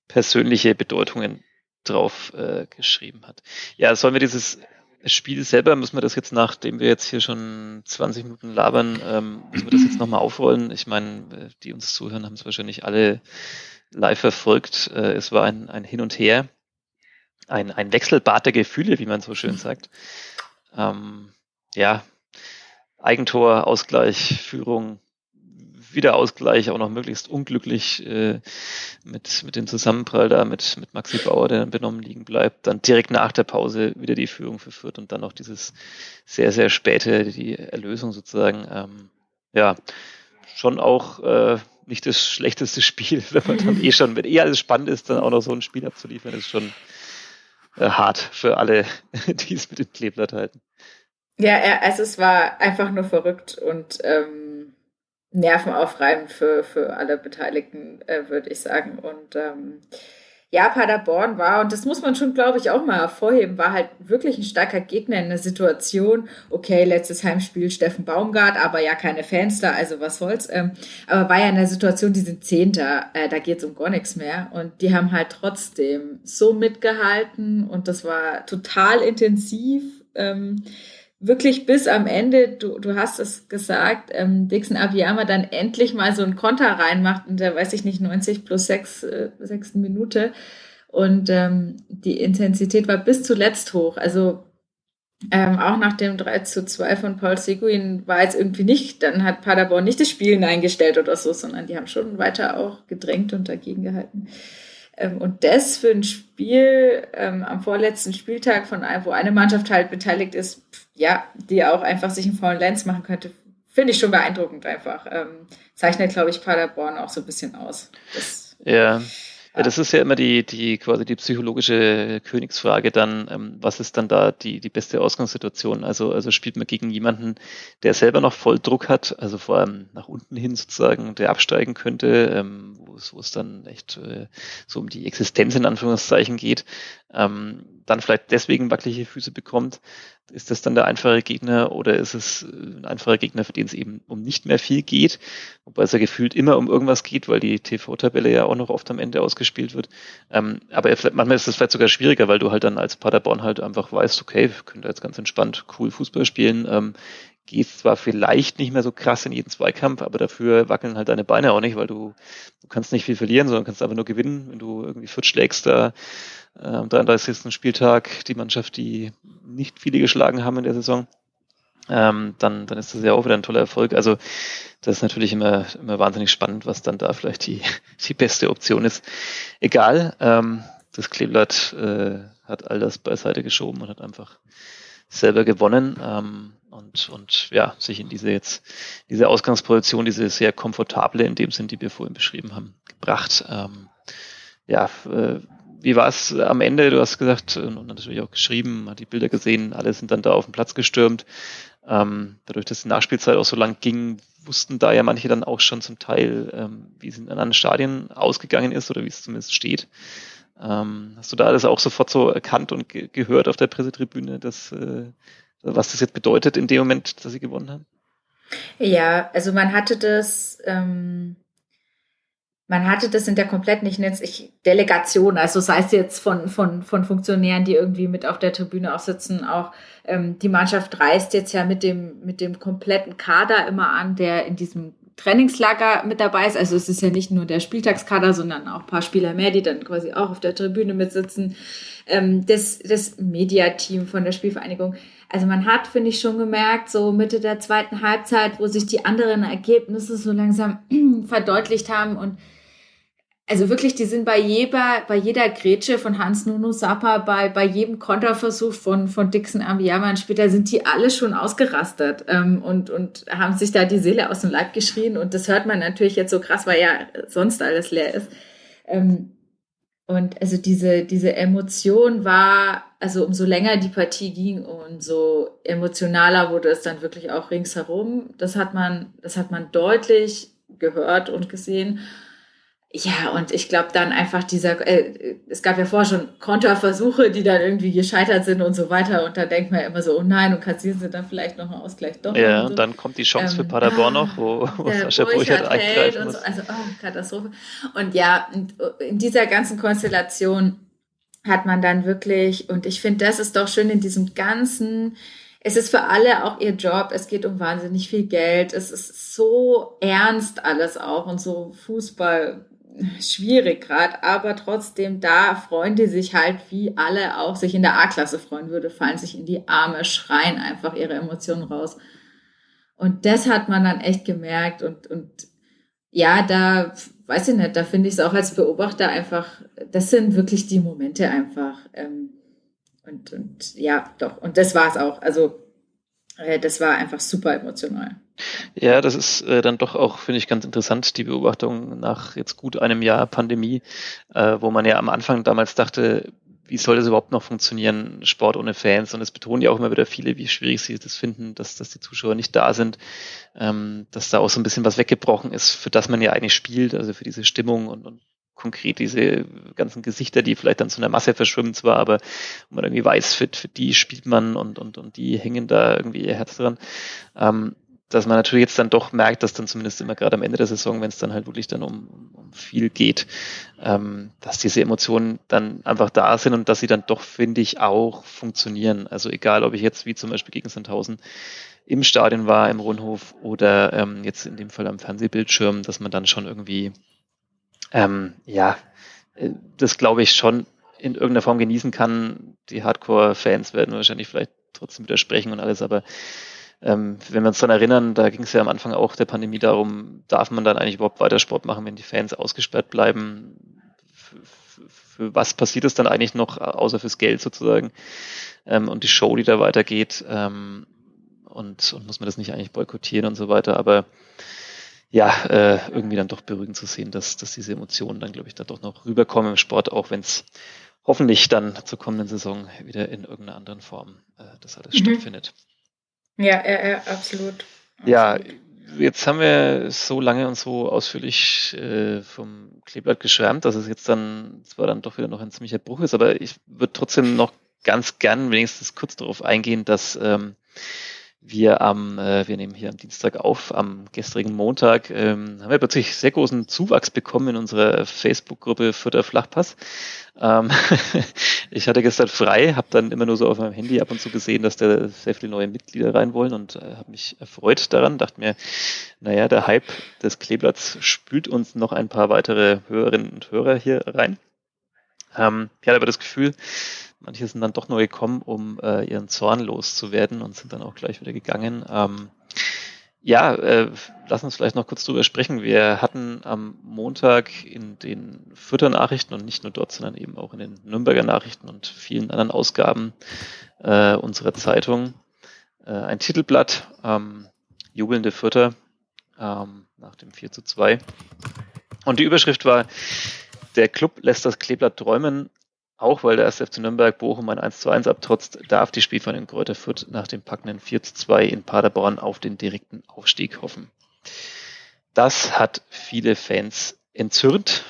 persönliche Bedeutungen drauf äh, geschrieben hat. Ja, sollen wir dieses Spiel selber müssen wir das jetzt, nachdem wir jetzt hier schon 20 Minuten labern, ähm, müssen wir das jetzt nochmal aufrollen. Ich meine, äh, die uns zuhören, haben es wahrscheinlich alle live verfolgt. Äh, es war ein, ein Hin und Her, ein, ein Wechselbad der Gefühle, wie man so schön sagt. Ähm, ja, Eigentor, Ausgleich, Führung. Wiederausgleich auch noch möglichst unglücklich äh, mit, mit dem Zusammenprall da mit, mit Maxi Bauer, der dann benommen liegen bleibt, dann direkt nach der Pause wieder die Führung verführt und dann noch dieses sehr, sehr späte, die Erlösung sozusagen. Ähm, ja, schon auch äh, nicht das schlechteste Spiel, wenn man dann eh schon, wenn eh alles spannend ist, dann auch noch so ein Spiel abzuliefern, ist schon äh, hart für alle, die es mit dem Kleeblatt halten. Ja, also es war einfach nur verrückt und ähm, nervenaufreibend für, für alle Beteiligten, äh, würde ich sagen. Und ähm, ja, Paderborn war, und das muss man schon, glaube ich, auch mal hervorheben, war halt wirklich ein starker Gegner in der Situation. Okay, letztes Heimspiel Steffen Baumgart, aber ja keine Fans da, also was soll's. Ähm, aber war ja in der Situation, die sind Zehnter, äh, da geht's um gar nichts mehr. Und die haben halt trotzdem so mitgehalten und das war total intensiv. Ähm, wirklich bis am Ende, du, du hast es gesagt, ähm, Dixon Abiyama dann endlich mal so ein Konter reinmacht in der, weiß ich nicht, 90 plus 6, äh, sechsten Minute. Und ähm, die Intensität war bis zuletzt hoch. Also ähm, auch nach dem 3 zu 2 von Paul Seguin war jetzt irgendwie nicht, dann hat Paderborn nicht das Spielen eingestellt oder so, sondern die haben schon weiter auch gedrängt und dagegen gehalten. Ähm, und das für ein Spiel ähm, am vorletzten Spieltag, von wo eine Mannschaft halt beteiligt ist, ja, die auch einfach sich einen vollen Lenz machen könnte, finde ich schon beeindruckend einfach. Ähm, zeichnet, glaube ich, Paderborn auch so ein bisschen aus. Das, ja. Ja, das ist ja immer die, die quasi die psychologische Königsfrage dann, ähm, was ist dann da die, die beste Ausgangssituation? Also, also spielt man gegen jemanden, der selber noch voll Druck hat, also vor allem nach unten hin sozusagen, der absteigen könnte, ähm, wo es, dann echt äh, so um die Existenz in Anführungszeichen geht, ähm, dann vielleicht deswegen wackelige Füße bekommt. Ist das dann der einfache Gegner oder ist es äh, ein einfacher Gegner, für den es eben um nicht mehr viel geht? Wobei es ja gefühlt immer um irgendwas geht, weil die TV-Tabelle ja auch noch oft am Ende ausgespielt wird. Ähm, aber manchmal ist es vielleicht sogar schwieriger, weil du halt dann als Paderborn halt einfach weißt, okay, wir können da jetzt ganz entspannt cool Fußball spielen. Ähm, gehst zwar vielleicht nicht mehr so krass in jeden Zweikampf, aber dafür wackeln halt deine Beine auch nicht, weil du, du kannst nicht viel verlieren, sondern kannst einfach nur gewinnen, wenn du irgendwie Fürth schlägst, da äh, am 33. Spieltag die Mannschaft, die nicht viele geschlagen haben in der Saison, ähm, dann, dann ist das ja auch wieder ein toller Erfolg. Also das ist natürlich immer, immer wahnsinnig spannend, was dann da vielleicht die, die beste Option ist. Egal, ähm, das Kleeblatt äh, hat all das beiseite geschoben und hat einfach selber gewonnen ähm, und, und ja, sich in diese jetzt, diese Ausgangsposition, diese sehr komfortable in dem Sinn, die wir vorhin beschrieben haben, gebracht. Ähm, ja, äh, wie war es am Ende? Du hast gesagt und natürlich auch geschrieben, hat die Bilder gesehen, alle sind dann da auf den Platz gestürmt. Ähm, dadurch, dass die Nachspielzeit auch so lang ging, wussten da ja manche dann auch schon zum Teil, ähm, wie es in anderen Stadien ausgegangen ist oder wie es zumindest steht. Ähm, hast du da alles auch sofort so erkannt und ge gehört auf der Pressetribüne, dass, äh, was das jetzt bedeutet in dem Moment, dass sie gewonnen haben? Ja, also man hatte das, ähm, man hatte das in der kompletten, ich nenne es Delegation, also sei es jetzt von, von, von Funktionären, die irgendwie mit auf der Tribüne auch sitzen, auch ähm, die Mannschaft reist jetzt ja mit dem, mit dem kompletten Kader immer an, der in diesem Trainingslager mit dabei ist. Also es ist ja nicht nur der Spieltagskader, sondern auch ein paar Spieler mehr, die dann quasi auch auf der Tribüne mitsitzen. Ähm, das, das Mediateam von der Spielvereinigung. Also man hat, finde ich, schon gemerkt, so Mitte der zweiten Halbzeit, wo sich die anderen Ergebnisse so langsam verdeutlicht haben und also wirklich, die sind bei jeder, bei jeder Grätsche von Hans Nuno Sappa, bei, bei jedem Konterversuch von, von Dixon Ambiyama später sind die alle schon ausgerastet ähm, und, und haben sich da die Seele aus dem Leib geschrien. Und das hört man natürlich jetzt so krass, weil ja sonst alles leer ist. Ähm, und also diese, diese Emotion war, also umso länger die Partie ging, umso emotionaler wurde es dann wirklich auch ringsherum. Das hat man, das hat man deutlich gehört und gesehen. Ja, und ich glaube dann einfach dieser, äh, es gab ja vorher schon Konterversuche, die dann irgendwie gescheitert sind und so weiter. Und da denkt man ja immer so, oh nein, und kassieren sie dann vielleicht noch einen Ausgleich doch. Ja, und, so. dann kommt die Chance ähm, für Paderborn ah, noch, wo, wo Sascha Burchert eingreifen muss. So, also, oh, Katastrophe. Und ja, in dieser ganzen Konstellation hat man dann wirklich, und ich finde, das ist doch schön in diesem ganzen, es ist für alle auch ihr Job, es geht um wahnsinnig viel Geld, es ist so ernst alles auch und so Fußball schwierig gerade, aber trotzdem da freuen die sich halt, wie alle auch sich in der A-Klasse freuen würde, fallen sich in die Arme, schreien einfach ihre Emotionen raus. Und das hat man dann echt gemerkt und, und ja, da weiß ich nicht, da finde ich es auch als Beobachter einfach, das sind wirklich die Momente einfach. Ähm, und, und ja, doch, und das war es auch. Also äh, das war einfach super emotional. Ja, das ist äh, dann doch auch, finde ich, ganz interessant, die Beobachtung nach jetzt gut einem Jahr Pandemie, äh, wo man ja am Anfang damals dachte, wie soll das überhaupt noch funktionieren, Sport ohne Fans? Und es betonen ja auch immer wieder viele, wie schwierig sie das finden, dass, dass die Zuschauer nicht da sind, ähm, dass da auch so ein bisschen was weggebrochen ist, für das man ja eigentlich spielt, also für diese Stimmung und, und konkret diese ganzen Gesichter, die vielleicht dann zu einer Masse verschwimmen zwar, aber man irgendwie weiß, für, für die spielt man und, und, und die hängen da irgendwie ihr Herz dran. Ähm, dass man natürlich jetzt dann doch merkt, dass dann zumindest immer gerade am Ende der Saison, wenn es dann halt wirklich dann um, um viel geht, ähm, dass diese Emotionen dann einfach da sind und dass sie dann doch, finde ich, auch funktionieren. Also egal, ob ich jetzt wie zum Beispiel gegen Sandhausen im Stadion war, im Rundhof oder ähm, jetzt in dem Fall am Fernsehbildschirm, dass man dann schon irgendwie, ähm, ja, äh, das glaube ich schon in irgendeiner Form genießen kann. Die Hardcore-Fans werden wahrscheinlich vielleicht trotzdem widersprechen und alles, aber ähm, wenn wir uns dann erinnern, da ging es ja am Anfang auch der Pandemie darum, darf man dann eigentlich überhaupt weiter Sport machen, wenn die Fans ausgesperrt bleiben? Für, für was passiert es dann eigentlich noch, außer fürs Geld sozusagen? Ähm, und die Show, die da weitergeht. Ähm, und, und muss man das nicht eigentlich boykottieren und so weiter. Aber ja, äh, irgendwie dann doch beruhigend zu sehen, dass, dass diese Emotionen dann, glaube ich, da doch noch rüberkommen im Sport, auch wenn es hoffentlich dann zur kommenden Saison wieder in irgendeiner anderen Form äh, das alles mhm. stattfindet. Ja, ja, ja, absolut. Ja, jetzt haben wir so lange und so ausführlich äh, vom Kleeblatt geschwärmt, dass es jetzt dann zwar dann doch wieder noch ein ziemlicher Bruch ist, aber ich würde trotzdem noch ganz gern wenigstens kurz darauf eingehen, dass ähm, wir am, äh, wir nehmen hier am Dienstag auf, am gestrigen Montag, ähm, haben wir plötzlich sehr großen Zuwachs bekommen in unserer Facebook-Gruppe Fürther Flachpass. Ähm, ich hatte gestern frei, habe dann immer nur so auf meinem Handy ab und zu gesehen, dass da sehr viele neue Mitglieder rein wollen und äh, habe mich erfreut daran, dachte mir, naja, der Hype des Kleeblatts spült uns noch ein paar weitere Hörerinnen und Hörer hier rein. Ähm, ich hatte aber das Gefühl, manche sind dann doch nur gekommen, um äh, ihren Zorn loszuwerden und sind dann auch gleich wieder gegangen. Ähm, ja, äh, lass uns vielleicht noch kurz drüber sprechen. Wir hatten am Montag in den Fürther Nachrichten und nicht nur dort, sondern eben auch in den Nürnberger Nachrichten und vielen anderen Ausgaben äh, unserer Zeitung äh, ein Titelblatt, ähm, jubelnde Fürther ähm, nach dem 4 zu 2. Und die Überschrift war, der Club lässt das Kleeblatt träumen, auch weil der 1. FC Nürnberg Bochum ein 1 zu 1 abtrotzt, darf die Spielvereinigung Kräuter Fürth nach dem packenden 4 zu 2 in Paderborn auf den direkten Aufstieg hoffen. Das hat viele Fans entzürnt.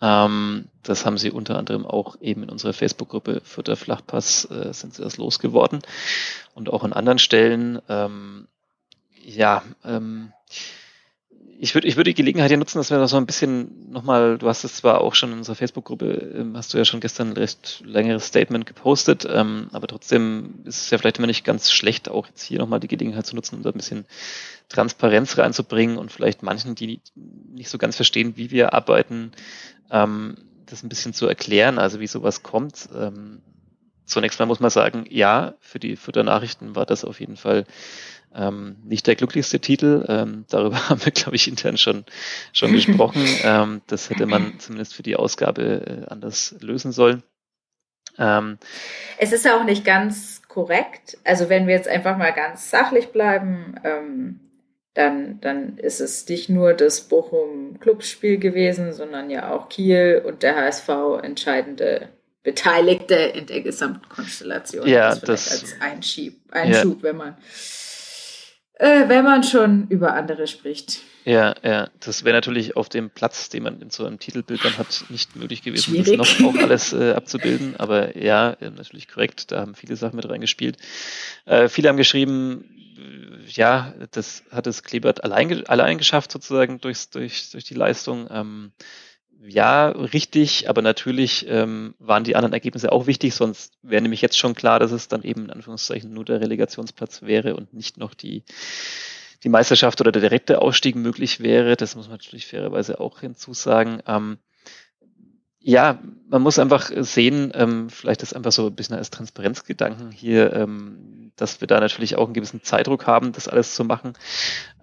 Ähm, das haben sie unter anderem auch eben in unserer Facebook-Gruppe Fürther Flachpass äh, sind sie das losgeworden und auch an anderen Stellen. Ähm, ja, ähm, ich würde ich würde die Gelegenheit hier nutzen, dass wir da so ein bisschen nochmal, du hast es zwar auch schon in unserer Facebook-Gruppe, ähm, hast du ja schon gestern ein recht längeres Statement gepostet, ähm, aber trotzdem ist es ja vielleicht immer nicht ganz schlecht, auch jetzt hier nochmal die Gelegenheit zu nutzen, um da ein bisschen Transparenz reinzubringen und vielleicht manchen, die nicht so ganz verstehen, wie wir arbeiten, ähm, das ein bisschen zu erklären, also wie sowas kommt. Ähm, zunächst mal muss man sagen, ja, für die Futternachrichten war das auf jeden Fall ähm, nicht der glücklichste Titel. Ähm, darüber haben wir, glaube ich, intern schon, schon gesprochen. Ähm, das hätte man zumindest für die Ausgabe äh, anders lösen sollen. Ähm, es ist auch nicht ganz korrekt. Also wenn wir jetzt einfach mal ganz sachlich bleiben, ähm, dann, dann ist es nicht nur das Bochum-Clubspiel gewesen, sondern ja auch Kiel und der HSV entscheidende Beteiligte in der gesamten Konstellation. Ja, das, das als Einschieb, Einschub, ja. wenn man äh, wenn man schon über andere spricht. Ja, ja, das wäre natürlich auf dem Platz, den man in so einem Titelbild dann hat, nicht möglich gewesen, Schwierig. das noch auch alles äh, abzubilden. Aber ja, äh, natürlich korrekt, da haben viele Sachen mit reingespielt. Äh, viele haben geschrieben, äh, ja, das hat es Klebert allein, allein geschafft, sozusagen durchs, durch, durch die Leistung. Ähm, ja, richtig, aber natürlich ähm, waren die anderen Ergebnisse auch wichtig, sonst wäre nämlich jetzt schon klar, dass es dann eben in Anführungszeichen nur der Relegationsplatz wäre und nicht noch die, die Meisterschaft oder der direkte Ausstieg möglich wäre. Das muss man natürlich fairerweise auch hinzusagen. Ähm, ja, man muss einfach sehen, ähm, vielleicht ist einfach so ein bisschen als Transparenzgedanken hier, ähm, dass wir da natürlich auch einen gewissen Zeitdruck haben, das alles zu machen.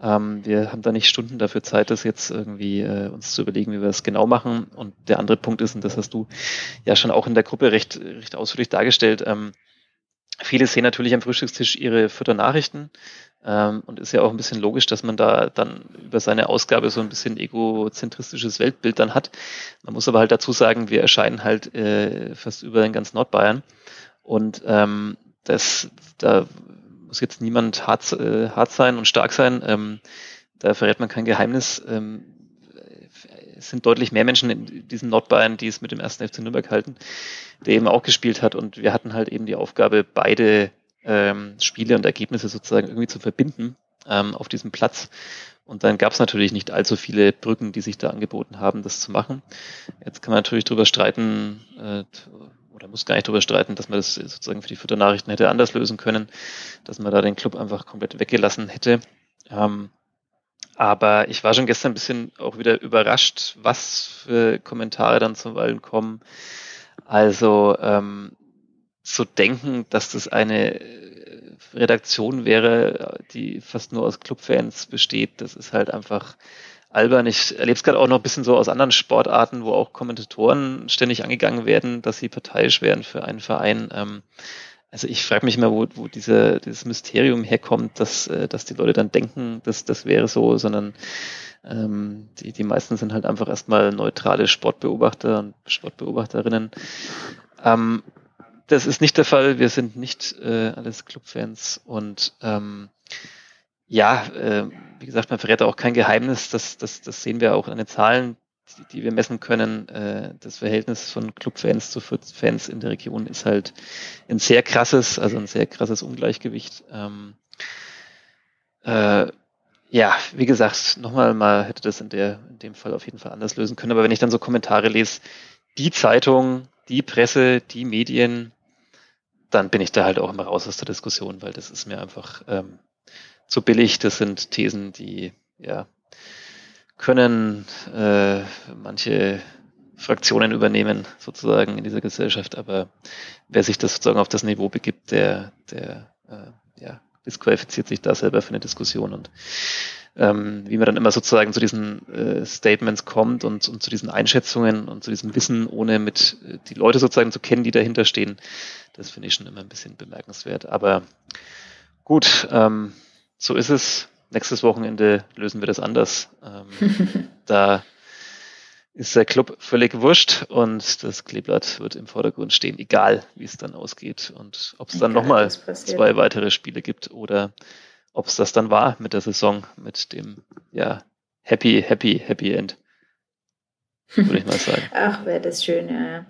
Ähm, wir haben da nicht Stunden dafür Zeit, das jetzt irgendwie äh, uns zu überlegen, wie wir das genau machen. Und der andere Punkt ist, und das hast du ja schon auch in der Gruppe recht, recht ausführlich dargestellt, ähm, viele sehen natürlich am Frühstückstisch ihre Futternachrichten ähm, und ist ja auch ein bisschen logisch, dass man da dann über seine Ausgabe so ein bisschen egozentristisches Weltbild dann hat. Man muss aber halt dazu sagen, wir erscheinen halt äh, fast über in ganz Nordbayern. Und ähm, das, da muss jetzt niemand hart, äh, hart sein und stark sein. Ähm, da verrät man kein Geheimnis. Ähm, es sind deutlich mehr Menschen in diesen Nordbayern, die es mit dem ersten FC Nürnberg halten, der eben auch gespielt hat. Und wir hatten halt eben die Aufgabe, beide ähm, Spiele und Ergebnisse sozusagen irgendwie zu verbinden ähm, auf diesem Platz. Und dann gab es natürlich nicht allzu viele Brücken, die sich da angeboten haben, das zu machen. Jetzt kann man natürlich darüber streiten, äh, oder muss gar nicht darüber streiten, dass man das sozusagen für die Futternachrichten hätte anders lösen können, dass man da den Club einfach komplett weggelassen hätte. Ähm, aber ich war schon gestern ein bisschen auch wieder überrascht, was für Kommentare dann zum Wallen kommen. Also ähm, zu denken, dass das eine äh, Redaktion wäre, die fast nur aus Clubfans besteht, das ist halt einfach albern. Ich erlebe es gerade auch noch ein bisschen so aus anderen Sportarten, wo auch Kommentatoren ständig angegangen werden, dass sie parteiisch wären für einen Verein. Ähm, also ich frage mich immer, wo, wo diese, dieses Mysterium herkommt, dass, äh, dass die Leute dann denken, dass das wäre so, sondern ähm, die, die meisten sind halt einfach erstmal neutrale Sportbeobachter und Sportbeobachterinnen. Ähm, das ist nicht der Fall. Wir sind nicht äh, alles Clubfans und ähm, ja, äh, wie gesagt, man verrät auch kein Geheimnis. Das, das, das sehen wir auch an den Zahlen, die, die wir messen können. Äh, das Verhältnis von Clubfans zu Fans in der Region ist halt ein sehr krasses, also ein sehr krasses Ungleichgewicht. Ähm, äh, ja, wie gesagt, nochmal mal hätte das in der in dem Fall auf jeden Fall anders lösen können. Aber wenn ich dann so Kommentare lese, die Zeitung, die Presse, die Medien, dann bin ich da halt auch immer raus aus der Diskussion, weil das ist mir einfach ähm, zu billig. Das sind Thesen, die ja können äh, manche Fraktionen übernehmen, sozusagen in dieser Gesellschaft, aber wer sich das sozusagen auf das Niveau begibt, der, der äh, ja, disqualifiziert sich da selber für eine Diskussion und ähm, wie man dann immer sozusagen zu diesen äh, Statements kommt und, und zu diesen Einschätzungen und zu diesem Wissen, ohne mit äh, die Leute sozusagen zu kennen, die dahinter stehen, das finde ich schon immer ein bisschen bemerkenswert. Aber gut, ähm, so ist es. Nächstes Wochenende lösen wir das anders. Ähm, da ist der Club völlig wurscht und das Kleeblatt wird im Vordergrund stehen, egal wie es dann ausgeht und ob es dann nochmal zwei weitere Spiele gibt oder ob es das dann war mit der Saison, mit dem ja happy, happy, happy End. Würde ich mal sagen. Ach, wäre das schön, ja.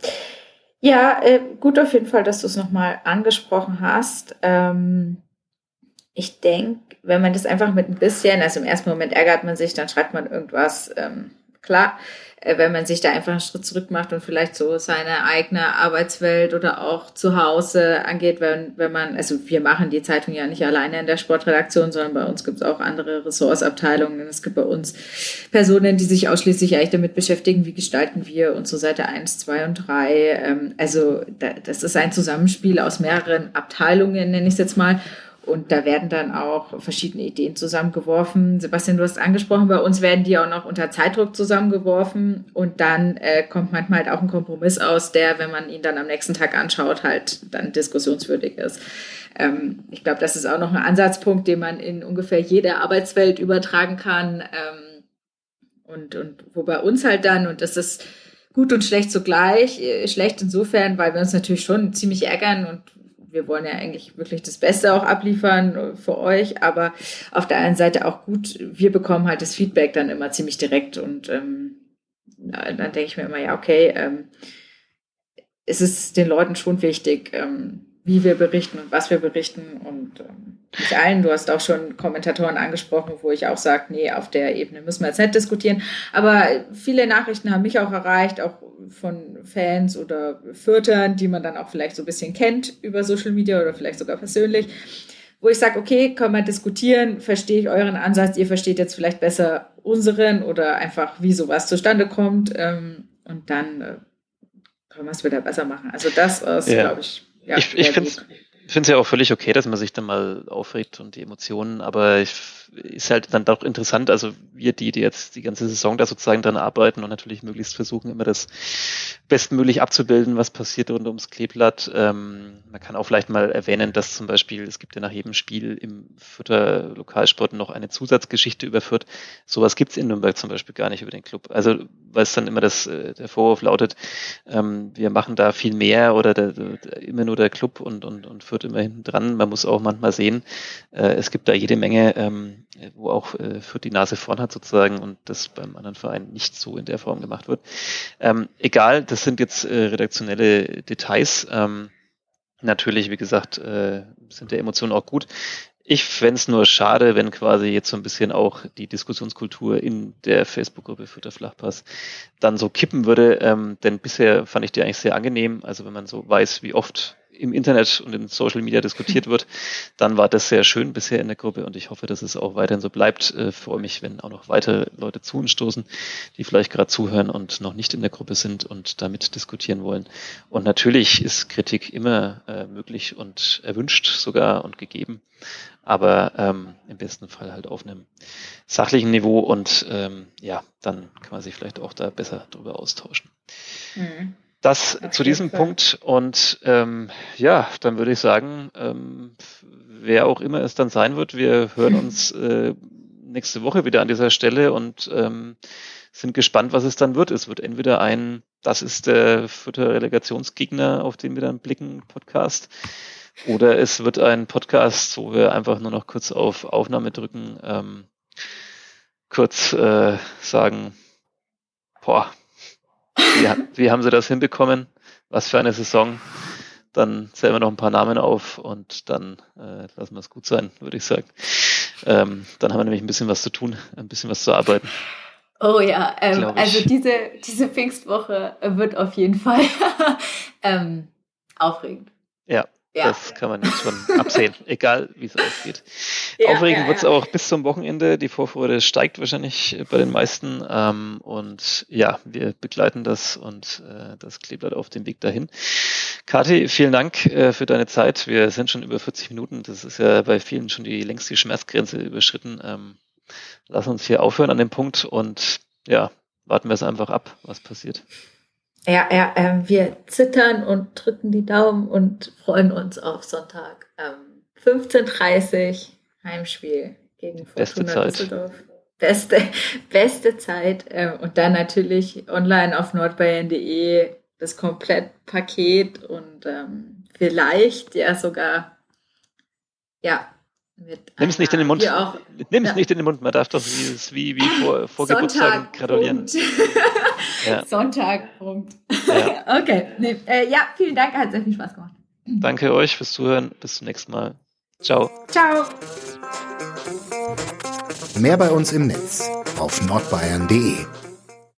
Ja, äh, gut auf jeden Fall, dass du es nochmal angesprochen hast. Ähm, ich denke, wenn man das einfach mit ein bisschen, also im ersten Moment ärgert man sich, dann schreibt man irgendwas, ähm, klar. Äh, wenn man sich da einfach einen Schritt zurück macht und vielleicht so seine eigene Arbeitswelt oder auch zu Hause angeht, wenn, wenn man, also wir machen die Zeitung ja nicht alleine in der Sportredaktion, sondern bei uns gibt es auch andere Ressortsabteilungen. Es gibt bei uns Personen, die sich ausschließlich eigentlich damit beschäftigen, wie gestalten wir unsere Seite 1, 2 und 3. Ähm, also das ist ein Zusammenspiel aus mehreren Abteilungen, nenne ich es jetzt mal. Und da werden dann auch verschiedene Ideen zusammengeworfen. Sebastian, du hast angesprochen, bei uns werden die auch noch unter Zeitdruck zusammengeworfen. Und dann äh, kommt manchmal halt auch ein Kompromiss aus, der, wenn man ihn dann am nächsten Tag anschaut, halt dann diskussionswürdig ist. Ähm, ich glaube, das ist auch noch ein Ansatzpunkt, den man in ungefähr jede Arbeitswelt übertragen kann. Ähm, und, und wo bei uns halt dann, und das ist gut und schlecht zugleich, äh, schlecht insofern, weil wir uns natürlich schon ziemlich ärgern und wir wollen ja eigentlich wirklich das Beste auch abliefern für euch, aber auf der einen Seite auch gut, wir bekommen halt das Feedback dann immer ziemlich direkt und ähm, dann denke ich mir immer, ja, okay, ähm, es ist den Leuten schon wichtig, ähm, wie wir berichten und was wir berichten und ähm, nicht allen. Du hast auch schon Kommentatoren angesprochen, wo ich auch sage, nee, auf der Ebene müssen wir jetzt nicht diskutieren. Aber viele Nachrichten haben mich auch erreicht, auch von Fans oder Viertern, die man dann auch vielleicht so ein bisschen kennt über Social Media oder vielleicht sogar persönlich, wo ich sage, okay, können wir diskutieren, verstehe ich euren Ansatz, ihr versteht jetzt vielleicht besser unseren oder einfach, wie sowas zustande kommt. Ähm, und dann äh, können wir es wieder besser machen. Also das ist, ja. glaube ich, ja, ich, ich finde es ja auch völlig okay, dass man sich dann mal aufregt und die Emotionen, aber ich ist halt dann doch interessant, also wir, die, die jetzt die ganze Saison da sozusagen dran arbeiten und natürlich möglichst versuchen, immer das bestmöglich abzubilden, was passiert rund ums Kleeblatt. Ähm, man kann auch vielleicht mal erwähnen, dass zum Beispiel, es gibt ja nach jedem Spiel im Fürther Lokalsport noch eine Zusatzgeschichte überführt. Sowas gibt's in Nürnberg zum Beispiel gar nicht über den Club. Also, weil es dann immer das, äh, der Vorwurf lautet, ähm, wir machen da viel mehr oder der, der, immer nur der Club und, und, und führt immer hinten dran. Man muss auch manchmal sehen, äh, es gibt da jede Menge ähm, äh, wo auch äh, für die Nase vorn hat sozusagen und das beim anderen Verein nicht so in der Form gemacht wird. Ähm, egal, das sind jetzt äh, redaktionelle Details. Ähm, natürlich, wie gesagt, äh, sind der Emotionen auch gut. Ich fände es nur schade, wenn quasi jetzt so ein bisschen auch die Diskussionskultur in der Facebook-Gruppe für der Flachpass dann so kippen würde. Ähm, denn bisher fand ich die eigentlich sehr angenehm. Also wenn man so weiß, wie oft im Internet und in Social Media diskutiert wird, dann war das sehr schön bisher in der Gruppe und ich hoffe, dass es auch weiterhin so bleibt. Äh, freue mich, wenn auch noch weitere Leute zu uns stoßen, die vielleicht gerade zuhören und noch nicht in der Gruppe sind und damit diskutieren wollen. Und natürlich ist Kritik immer äh, möglich und erwünscht sogar und gegeben, aber ähm, im besten Fall halt auf einem sachlichen Niveau und ähm, ja, dann kann man sich vielleicht auch da besser drüber austauschen. Mhm. Das Auf zu diesem. Punkt und ähm, ja, dann würde ich sagen, ähm, wer auch immer es dann sein wird, wir hören uns äh, nächste Woche wieder an dieser Stelle und ähm, sind gespannt, was es dann wird. Es wird entweder ein, das ist der vierte Relegationsgegner, auf den wir dann blicken, Podcast, oder es wird ein Podcast, wo wir einfach nur noch kurz auf Aufnahme drücken, ähm, kurz äh, sagen, boah, wie, wie haben sie das hinbekommen? Was für eine Saison? Dann zählen wir noch ein paar Namen auf und dann äh, lassen wir es gut sein, würde ich sagen. Ähm, dann haben wir nämlich ein bisschen was zu tun, ein bisschen was zu arbeiten. Oh ja, ähm, also diese, diese Pfingstwoche wird auf jeden Fall ähm, aufregend. Ja, ja. Das kann man jetzt schon absehen, egal wie es ausgeht. Ja, Aufregend ja, wird es auch bis zum Wochenende. Die Vorfreude steigt wahrscheinlich bei den meisten. Ähm, und ja, wir begleiten das und äh, das Kleeblatt auf dem Weg dahin. Kathi, vielen Dank äh, für deine Zeit. Wir sind schon über 40 Minuten. Das ist ja bei vielen schon die längste Schmerzgrenze überschritten. Ähm, lass uns hier aufhören an dem Punkt und ja, warten wir es einfach ab, was passiert. Ja, ja, ähm, wir zittern und drücken die Daumen und freuen uns auf Sonntag. Ähm, 15.30 Heimspiel gegen Fortuna Beste Düsseldorf. Beste, beste Zeit. Ähm, und dann natürlich online auf nordbayern.de das Komplettpaket und ähm, vielleicht ja sogar ja Nimm es nicht in den Mund. Nimm es ja. nicht in den Mund. Man darf doch wie, wie, wie vor, vor Geburtstagen gratulieren. ja. Sonntag, Punkt. Ja. okay. Nee. Äh, ja, vielen Dank. Hat sehr viel Spaß gemacht. Danke euch fürs Zuhören. Bis zum nächsten Mal. Ciao. Ciao. Mehr bei uns im Netz auf nordbayern.de